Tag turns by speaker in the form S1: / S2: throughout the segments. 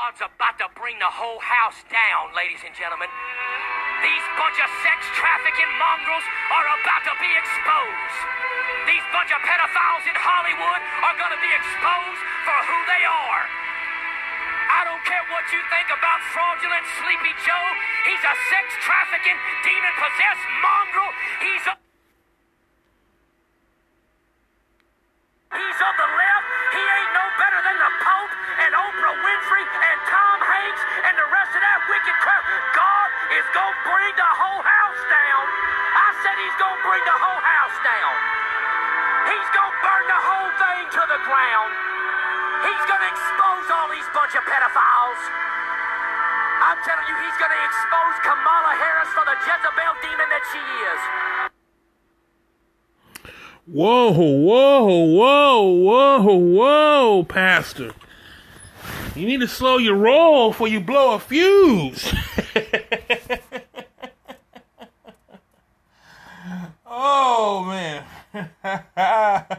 S1: God's about to bring the whole house down, ladies and gentlemen. These bunch of sex trafficking mongrels are about to be exposed. These bunch of pedophiles in Hollywood are going to be exposed for who they are. I don't care what you think about fraudulent Sleepy Joe. He's a sex trafficking, demon possessed mongrel. He's a. He's going to expose all these bunch of pedophiles. I'm telling you, he's going to expose Kamala Harris for the Jezebel demon that she is.
S2: Whoa, whoa, whoa, whoa, whoa, Pastor. You need to slow your roll before you blow a fuse. oh, man.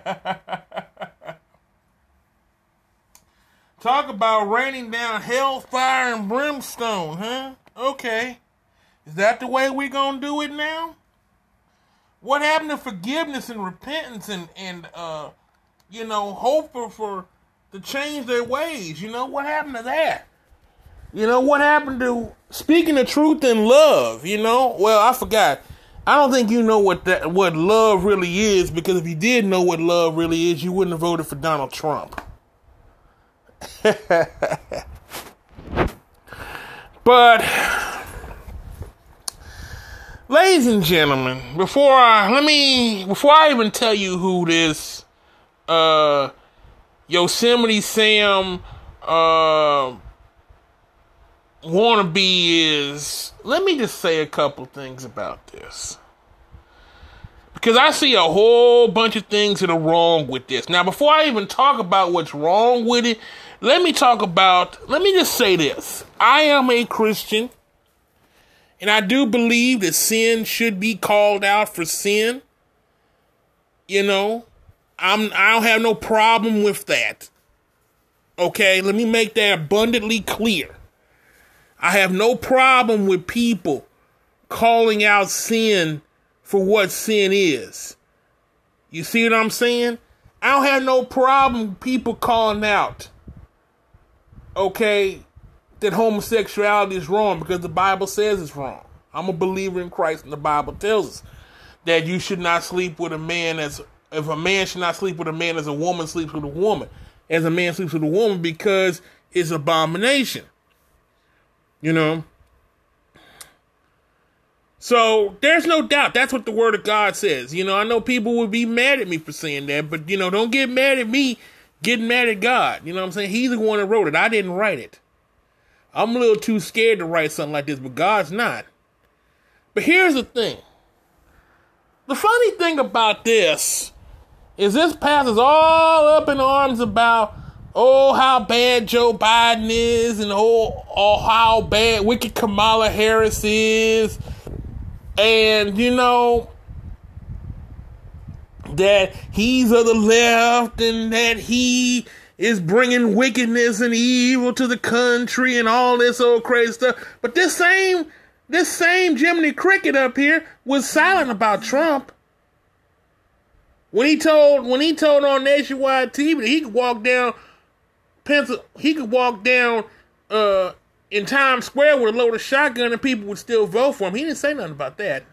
S2: Talk about raining down hellfire and brimstone, huh? Okay. Is that the way going to do it now? What happened to forgiveness and repentance and and uh, you know, hope for, for to change their ways? You know, what happened to that? You know, what happened to speaking the truth in love? You know, well, I forgot. I don't think you know what that what love really is because if you did know what love really is, you wouldn't have voted for Donald Trump. but ladies and gentlemen, before I let me before I even tell you who this uh Yosemite Sam uh wannabe is, let me just say a couple things about this. Because I see a whole bunch of things that are wrong with this. Now, before I even talk about what's wrong with it, let me talk about, let me just say this. I am a Christian. And I do believe that sin should be called out for sin. You know, I'm I don't have no problem with that. Okay, let me make that abundantly clear. I have no problem with people calling out sin for what sin is. You see what I'm saying? I don't have no problem people calling out, okay, that homosexuality is wrong because the Bible says it's wrong. I'm a believer in Christ, and the Bible tells us that you should not sleep with a man as if a man should not sleep with a man as a woman sleeps with a woman, as a man sleeps with a woman because it's abomination. You know. So there's no doubt that's what the word of God says. You know, I know people would be mad at me for saying that, but you know, don't get mad at me getting mad at God. You know what I'm saying? He's the one that wrote it. I didn't write it. I'm a little too scared to write something like this, but God's not. But here's the thing. The funny thing about this is this pastor's all up in arms about oh how bad Joe Biden is and oh, oh how bad wicked Kamala Harris is and you know that he's of the left and that he is bringing wickedness and evil to the country and all this old crazy stuff. But this same this same Jiminy Cricket up here was silent about Trump. When he told when he told on nationwide TV that he could walk down pencil he could walk down uh in Times Square with a loaded shotgun and people would still vote for him. He didn't say nothing about that.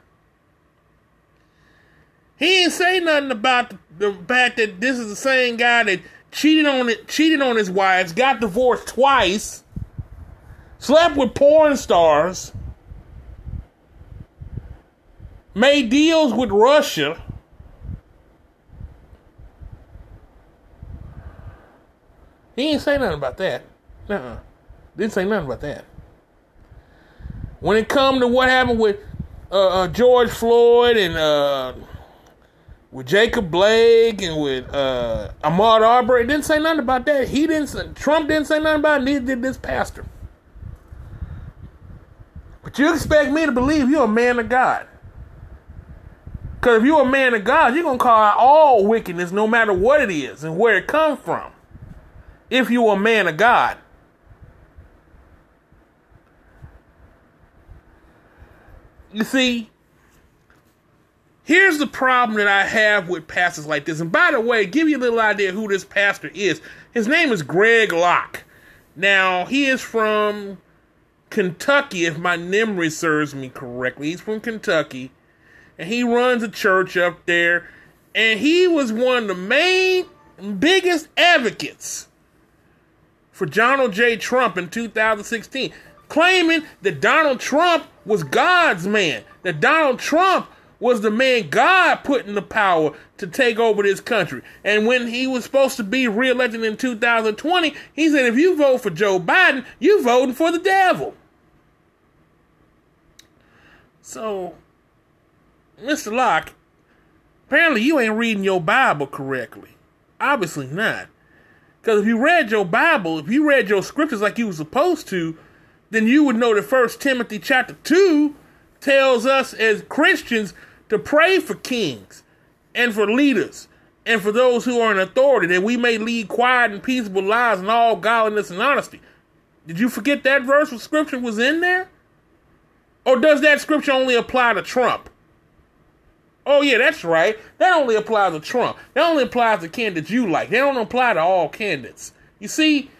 S2: He didn't say nothing about the fact that this is the same guy that cheated on it, cheated on his wives, got divorced twice, slept with porn stars, made deals with Russia. He didn't say nothing about that. uh Didn't say nothing about that. When it come to what happened with uh, uh, George Floyd and uh, with Jacob Blake and with uh, Ahmaud Arbery. Didn't say nothing about that. He didn't. Trump didn't say nothing about it. Neither did this pastor. But you expect me to believe you're a man of God. Because if you're a man of God, you're going to call out all wickedness, no matter what it is and where it comes from. If you're a man of God. You see, here's the problem that I have with pastors like this. And by the way, give you a little idea who this pastor is. His name is Greg Locke. Now, he is from Kentucky, if my memory serves me correctly. He's from Kentucky. And he runs a church up there. And he was one of the main, biggest advocates for Donald J. Trump in 2016, claiming that Donald Trump was God's man, that Donald Trump was the man God put in the power to take over this country. And when he was supposed to be reelected in 2020, he said, if you vote for Joe Biden, you're voting for the devil. So, Mr. Locke, apparently you ain't reading your Bible correctly. Obviously not. Because if you read your Bible, if you read your scriptures like you were supposed to, then you would know that First Timothy chapter 2 tells us as Christians to pray for kings and for leaders and for those who are in authority that we may lead quiet and peaceable lives in all godliness and honesty. Did you forget that verse of scripture was in there? Or does that scripture only apply to Trump? Oh yeah, that's right. That only applies to Trump. That only applies to candidates you like. They don't apply to all candidates. You see,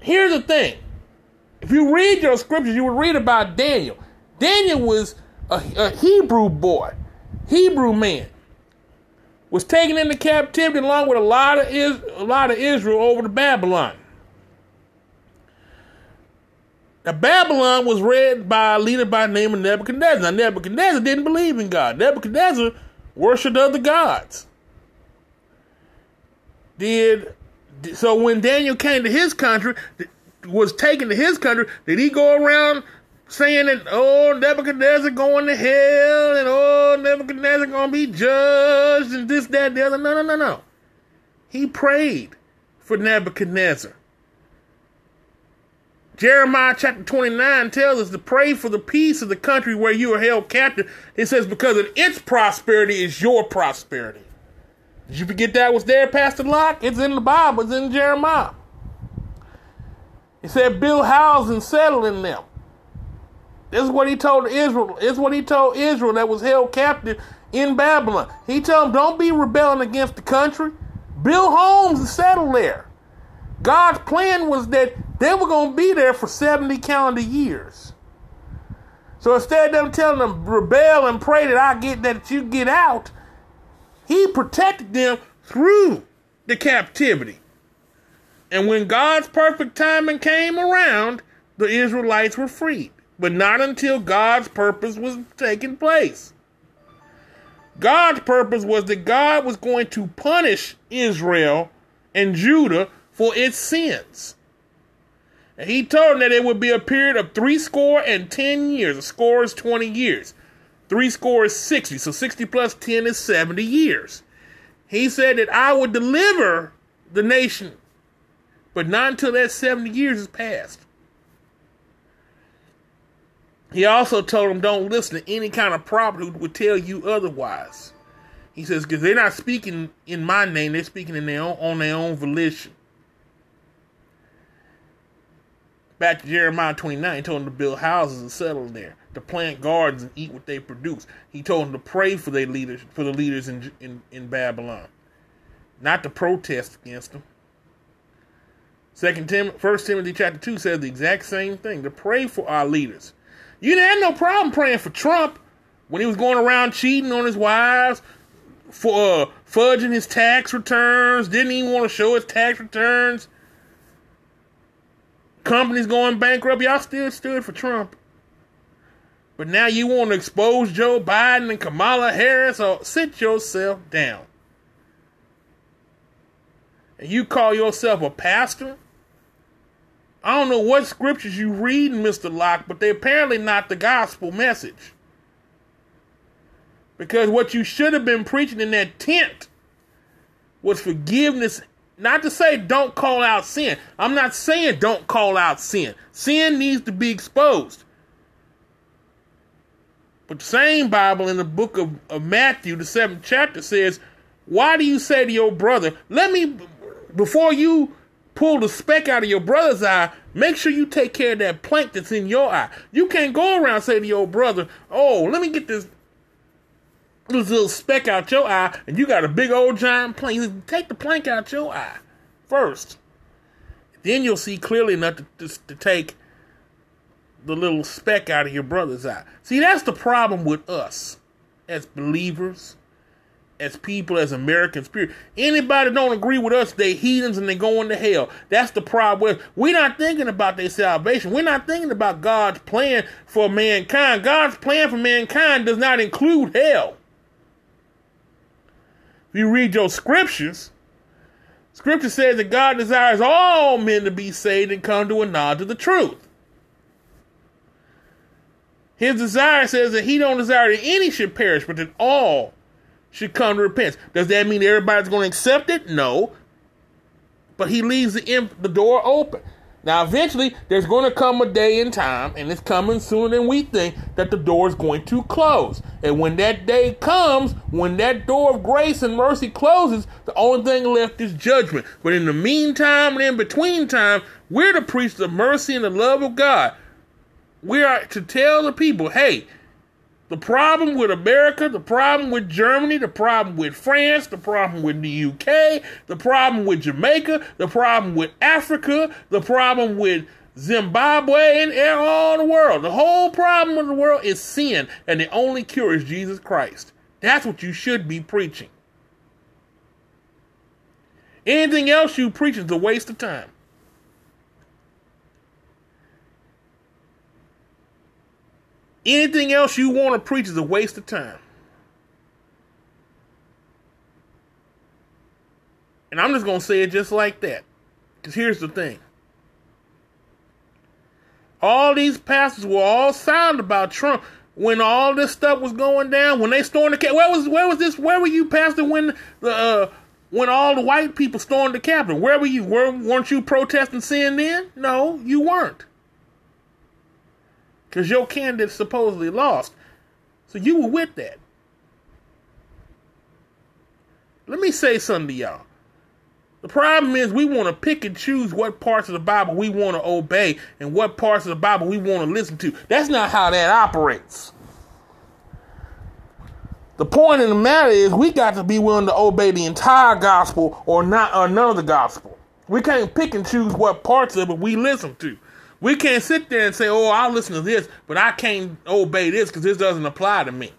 S2: here's the thing. If you read your scriptures, you would read about Daniel. Daniel was a, a Hebrew boy, Hebrew man, was taken into captivity along with a lot of Is, a lot of Israel over to Babylon. Now, Babylon was led by a leader by the name of Nebuchadnezzar. Now, Nebuchadnezzar didn't believe in God. Nebuchadnezzar worshipped other gods. Did so when Daniel came to his country, was taken to his country, did he go around saying that oh Nebuchadnezzar going to hell and oh Nebuchadnezzar gonna be judged and this, that, the other? No, no, no, no. He prayed for Nebuchadnezzar. Jeremiah chapter 29 tells us to pray for the peace of the country where you are held captive. It says, because of its prosperity is your prosperity. Did you forget that was there, Pastor Locke? It's in the Bible, it's in Jeremiah. It said, build houses and settle in them. This is what he told Israel. This is what he told Israel that was held captive in Babylon. He told them, don't be rebelling against the country. Build homes and settle there. God's plan was that they were going to be there for 70 calendar years. So instead of them telling them rebel and pray that I get that you get out, he protected them through the captivity. And when God's perfect timing came around, the Israelites were freed. But not until God's purpose was taking place. God's purpose was that God was going to punish Israel and Judah for its sins. And he told them that it would be a period of three score and ten years. A score is 20 years. Three score is 60. So 60 plus 10 is 70 years. He said that I would deliver the nation, but not until that 70 years is passed. He also told them don't listen to any kind of prophet who would tell you otherwise. He says, because they're not speaking in my name, they're speaking in their own, on their own volition. Back to Jeremiah 29, he told them to build houses and settle there, to plant gardens and eat what they produce. He told them to pray for their leaders, for the leaders in, in, in Babylon, not to protest against them. Second Tim, First Timothy chapter two says the exact same thing: to pray for our leaders. You didn't have no problem praying for Trump when he was going around cheating on his wives, for uh, fudging his tax returns. Didn't even want to show his tax returns companies going bankrupt, y'all still stood for Trump. But now you want to expose Joe Biden and Kamala Harris, or sit yourself down. And you call yourself a pastor? I don't know what scriptures you read, Mr. Locke, but they're apparently not the gospel message. Because what you should have been preaching in that tent was forgiveness not to say don't call out sin. I'm not saying don't call out sin. Sin needs to be exposed. But the same Bible in the book of, of Matthew, the seventh chapter, says, Why do you say to your brother, let me, before you pull the speck out of your brother's eye, make sure you take care of that plank that's in your eye. You can't go around saying to your brother, "Oh, let me get this this little speck out your eye," and you got a big old giant plank. Take the plank out your eye first. Then you'll see clearly enough to, to, to take the little speck out of your brother's eye. See, that's the problem with us as believers as people, as American spirit. Anybody don't agree with us, they heathens and they going to hell. That's the problem. We're not thinking about their salvation. We're not thinking about God's plan for mankind. God's plan for mankind does not include hell. If you read your scriptures, scripture says that God desires all men to be saved and come to a knowledge of the truth. His desire says that he don't desire that any should perish, but that all should come to repentance. Does that mean everybody's going to accept it? No. But he leaves the, the door open. Now, eventually, there's going to come a day in time, and it's coming sooner than we think, that the door is going to close. And when that day comes, when that door of grace and mercy closes, the only thing left is judgment. But in the meantime and in between time, we're to preach the mercy and the love of God. We are to tell the people, hey, the problem with America, the problem with Germany, the problem with France, the problem with the UK, the problem with Jamaica, the problem with Africa, the problem with Zimbabwe, and all the world. The whole problem of the world is sin, and the only cure is Jesus Christ. That's what you should be preaching. Anything else you preach is a waste of time. Anything else you want to preach is a waste of time. And I'm just going to say it just like that. Because here's the thing all these pastors were all silent about Trump when all this stuff was going down. When they stormed the Capitol, where was where was this? Where were you, Pastor? When the uh, when all the white people stormed the Capitol, where were you? Were, weren't you protesting sin then? No, you weren't because your candidate supposedly lost. So you were with that. Let me say something to y'all. The problem is we want to pick and choose what parts of the Bible we want to obey and what parts of the Bible we want to listen to. That's not how that operates. The point of the matter is we got to be willing to obey the entire gospel or not or none of the gospel. We can't pick and choose what parts of it we listen to. We can't sit there and say, oh, I'll listen to this, but I can't obey this because this doesn't apply to me.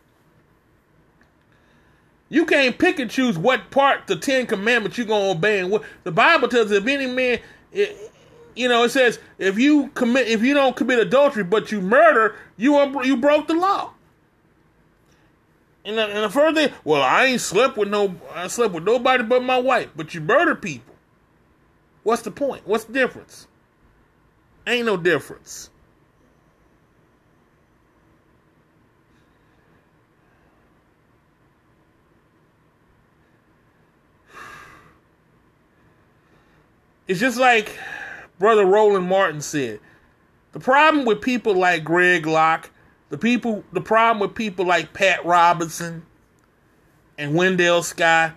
S2: You can't pick and choose what part the Ten Commandments you're gonna obey, and what the Bible tells. If any man, it, you know, it says if you commit, if you don't commit adultery, but you murder, you you broke the law. And the, and the first thing, well, I ain't slept with no, I slept with nobody but my wife, but you murder people. What's the point? What's the difference? Ain't no difference. It's just like Brother Roland Martin said. The problem with people like Greg Locke, the people the problem with people like Pat Robertson and Wendell Scott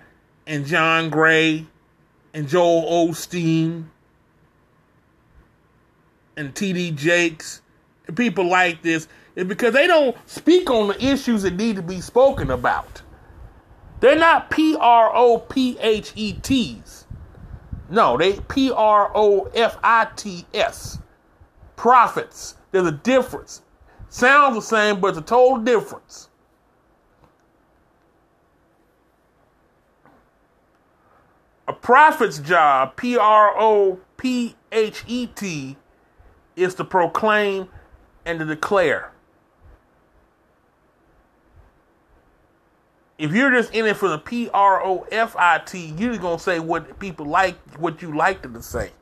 S2: and John Gray and Joel Osteen and TD Jakes and people like this is because they don't speak on the issues that need to be spoken about. They're not P R O P H E T's. No, they P R O F I T S. Profits. There's a difference. Sounds the same, but it's a total difference. A prophet's job, P R O P H E T, is to proclaim and to declare. If you're just in it for the P R O F I T, you're gonna say what people like, what you like them to say.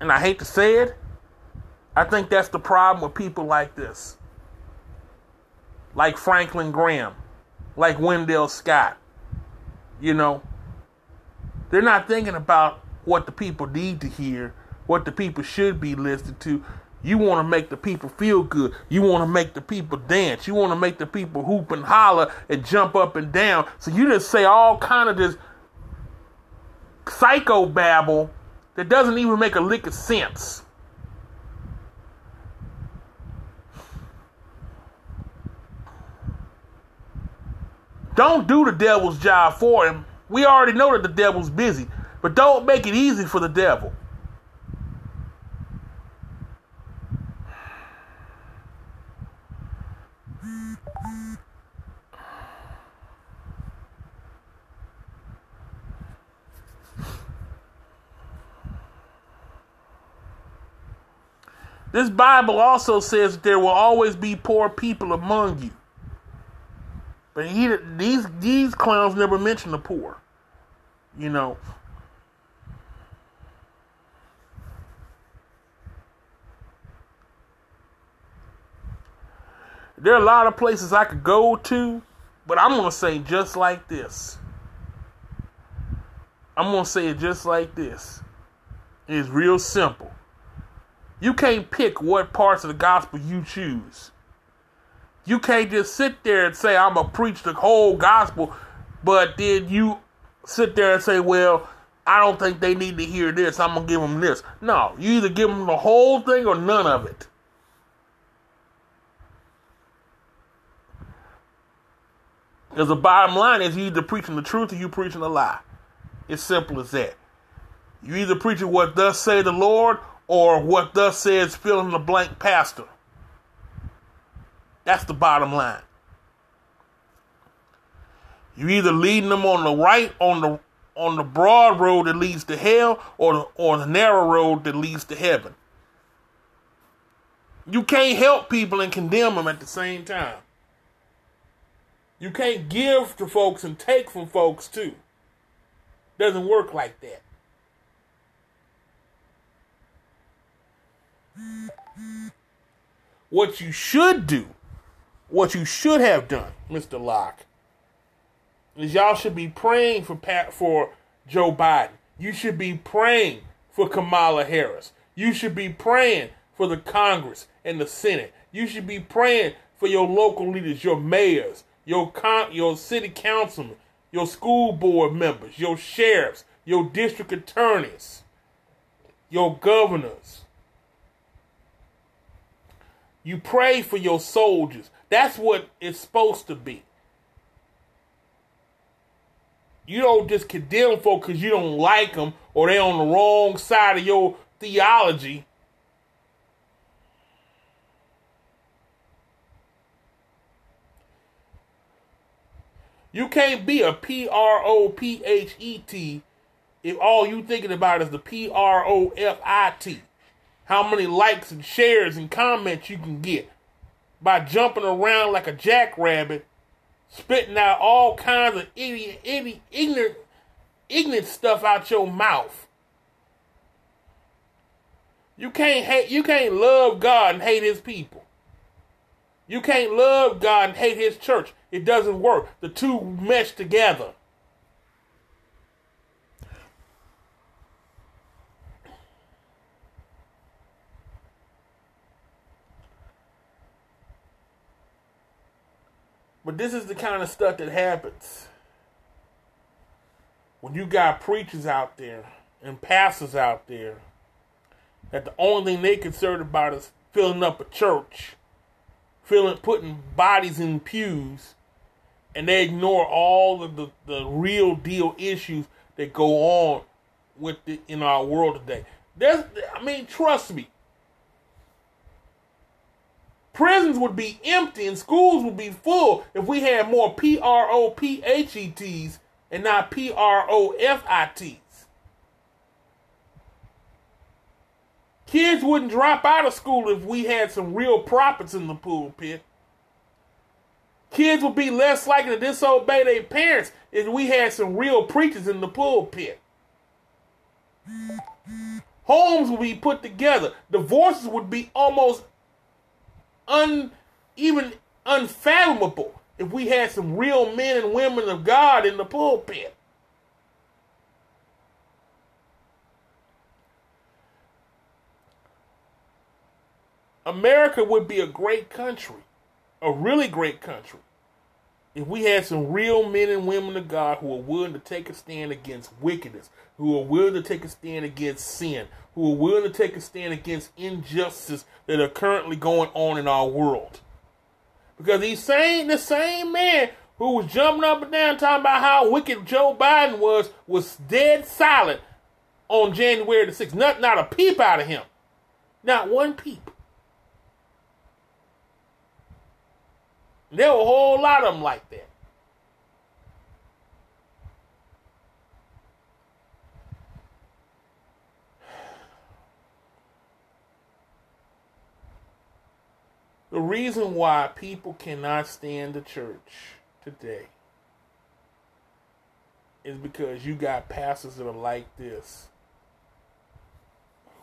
S2: And I hate to say it, I think that's the problem with people like this. Like Franklin Graham, like Wendell Scott. You know, they're not thinking about what the people need to hear, what the people should be listening to. You want to make the people feel good. You want to make the people dance. You want to make the people hoop and holler and jump up and down. So you just say all kind of this psycho babble that doesn't even make a lick of sense. Don't do the devil's job for him. We already know that the devil's busy, but don't make it easy for the devil. This Bible also says that there will always be poor people among you. But he, these these clowns never mention the poor. You know. There are a lot of places I could go to, but I'm gonna say just like this. I'm gonna say it just like this. It's real simple. You can't pick what parts of the gospel you choose. You can't just sit there and say, I'm going to preach the whole gospel, but then you sit there and say, well, I don't think they need to hear this. I'm going to give them this. No, you either give them the whole thing or none of it. Because the bottom line is you either preaching the truth or you preaching a lie. It's simple as that. You either preaching what thus say the Lord or what thus says fill in the blank pastor. That's the bottom line. You either leading them on the right on the on the broad road that leads to hell or the, or the narrow road that leads to heaven. You can't help people and condemn them at the same time. You can't give to folks and take from folks too. Doesn't work like that. What you should do, what you should have done, Mr. Locke, is y'all should be praying for Pat for Joe Biden. You should be praying for Kamala Harris. You should be praying for the Congress and the Senate. You should be praying for your local leaders, your mayors, your con- your city councilmen, your school board members, your sheriffs, your district attorneys, your governors. You pray for your soldiers. That's what it's supposed to be. You don't just condemn folk because you don't like them or they're on the wrong side of your theology. You can't be a P R O P H E T if all you thinking about is the P R O F I T how many likes and shares and comments you can get by jumping around like a jackrabbit, spitting out all kinds of idiot, idiot, ignorant, ignorant stuff out your mouth. You can't hate. You can't love God and hate His people. You can't love God and hate His church. It doesn't work. The two mesh together. But this is the kind of stuff that happens when you got preachers out there and pastors out there that the only thing they concerned about is filling up a church, filling putting bodies in pews, and they ignore all of the, the real deal issues that go on with the, in our world today. There's, I mean, trust me, Prisons would be empty and schools would be full if we had more P R O P H E T's and not P R O F I T's. Kids wouldn't drop out of school if we had some real prophets in the pulpit. Kids would be less likely to disobey their parents if we had some real preachers in the pulpit. Homes would be put together. Divorces would be almost un even unfathomable if we had some real men and women of God in the pulpit. America would be a great country, a really great country, if we had some real men and women of God who are willing to take a stand against wickedness, who are willing to take a stand against sin, who are willing to take a stand against injustice that are currently going on in our world. Because he's saying the same man who was jumping up and down talking about how wicked Joe Biden was was dead silent on January the 6th. Not, not a peep out of him. Not one peep. There were a whole lot of them like that. The reason why people cannot stand the church today is because you got pastors that are like this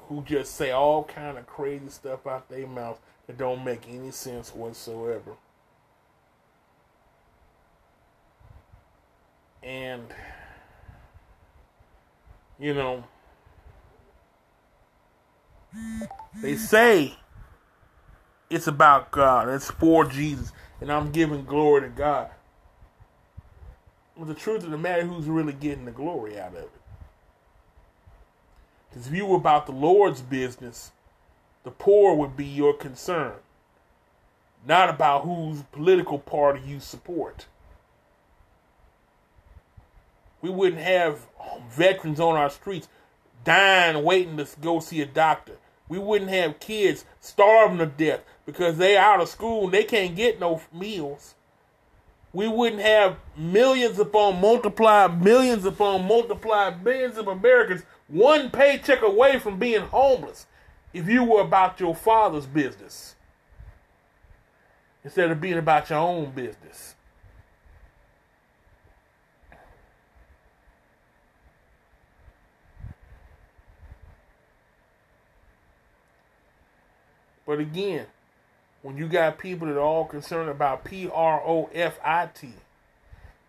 S2: who just say all kind of crazy stuff out their mouth that don't make any sense whatsoever. And you know they say it's about God. It's for Jesus. And I'm giving glory to God. But the truth of the matter, who's really getting the glory out of it? Because if you were about the Lord's business, the poor would be your concern, not about whose political party you support. We wouldn't have veterans on our streets dying waiting to go see a doctor. We wouldn't have kids starving to death because they out of school and they can't get no meals. We wouldn't have millions upon multiplied millions upon multiplied millions of Americans one paycheck away from being homeless if you were about your father's business instead of being about your own business. But again, when you got people that are all concerned about P R O F I T,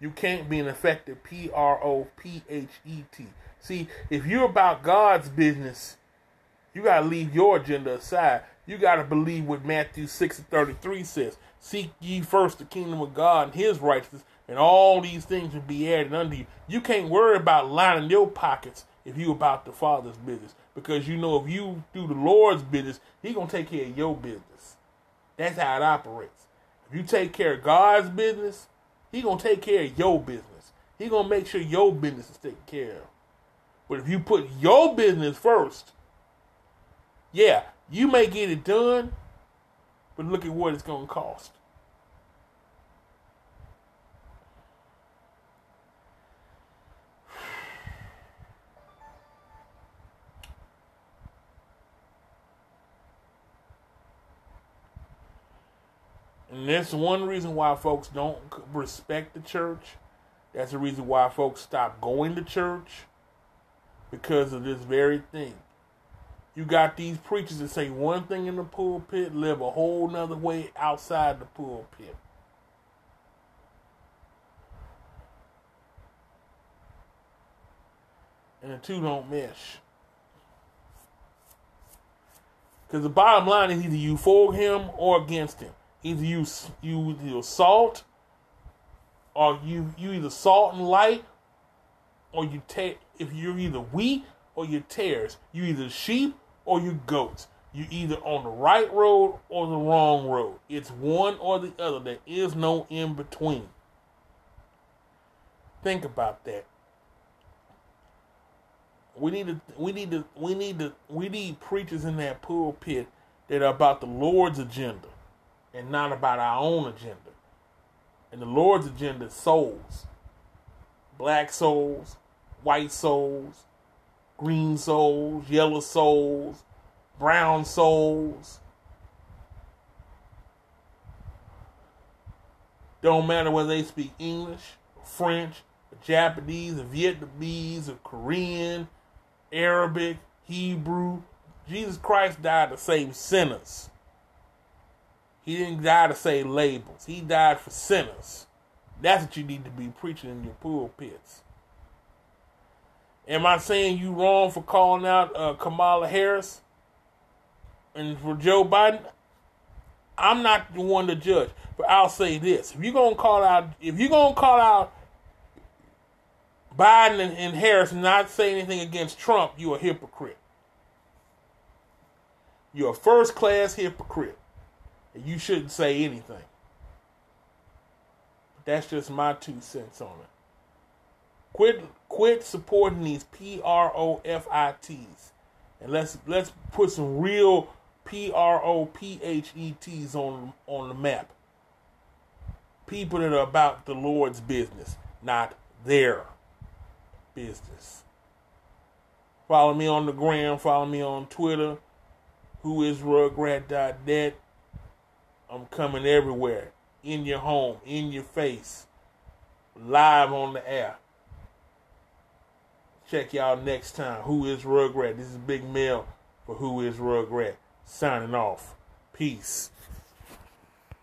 S2: you can't be an effective P R O P H E T. See, if you're about God's business, you got to leave your agenda aside. You got to believe what Matthew 6 and 33 says Seek ye first the kingdom of God and his righteousness, and all these things will be added unto you. You can't worry about lining your pockets if you about the Father's business. Because you know if you do the Lord's business, He gonna take care of your business. That's how it operates. If you take care of God's business, He gonna take care of your business. He gonna make sure your business is taken care of. But if you put your business first, yeah, you may get it done, but look at what it's gonna cost. And that's one reason why folks don't respect the church. That's the reason why folks stop going to church because of this very thing. You got these preachers that say one thing in the pulpit, live a whole nother way outside the pulpit. And the two don't mesh. Because the bottom line is either you for him or against him. Either you you either salt, or you you either salt and light, or you take. If you're either wheat or you're tares, you either sheep or you goats. You either on the right road or the wrong road. It's one or the other. There is no in between. Think about that. We need to we need to we need to we need preachers in that pulpit that are about the Lord's agenda and not about our own agenda. And the Lord's agenda is souls black souls, white souls, green souls, yellow souls, brown souls. Don't matter whether they speak English, French, Japanese, or Vietnamese, or Korean, Arabic, Hebrew. Jesus Christ died to save sinners. He didn't die to say labels. He died for sinners. That's what you need to be preaching in your pulpits. Am I saying you wrong for calling out uh, Kamala Harris and for Joe Biden? I'm not the one to judge, but I'll say this: if you're gonna call out, if you're gonna call out Biden and, and Harris and not say anything against Trump, you're a hypocrite. You're a first class hypocrite. You shouldn't say anything. That's just my two cents on it. Quit quit supporting these P R O F I T's. And let's let's put some real P R O P H E T's on on the map. People that are about the Lord's business, not their business. Follow me on the gram, follow me on Twitter, who is rugrat.net. I'm coming everywhere. In your home, in your face, live on the air. Check y'all next time. Who is Rugrat? This is Big Mel for Who is Rugrat. Signing off. Peace.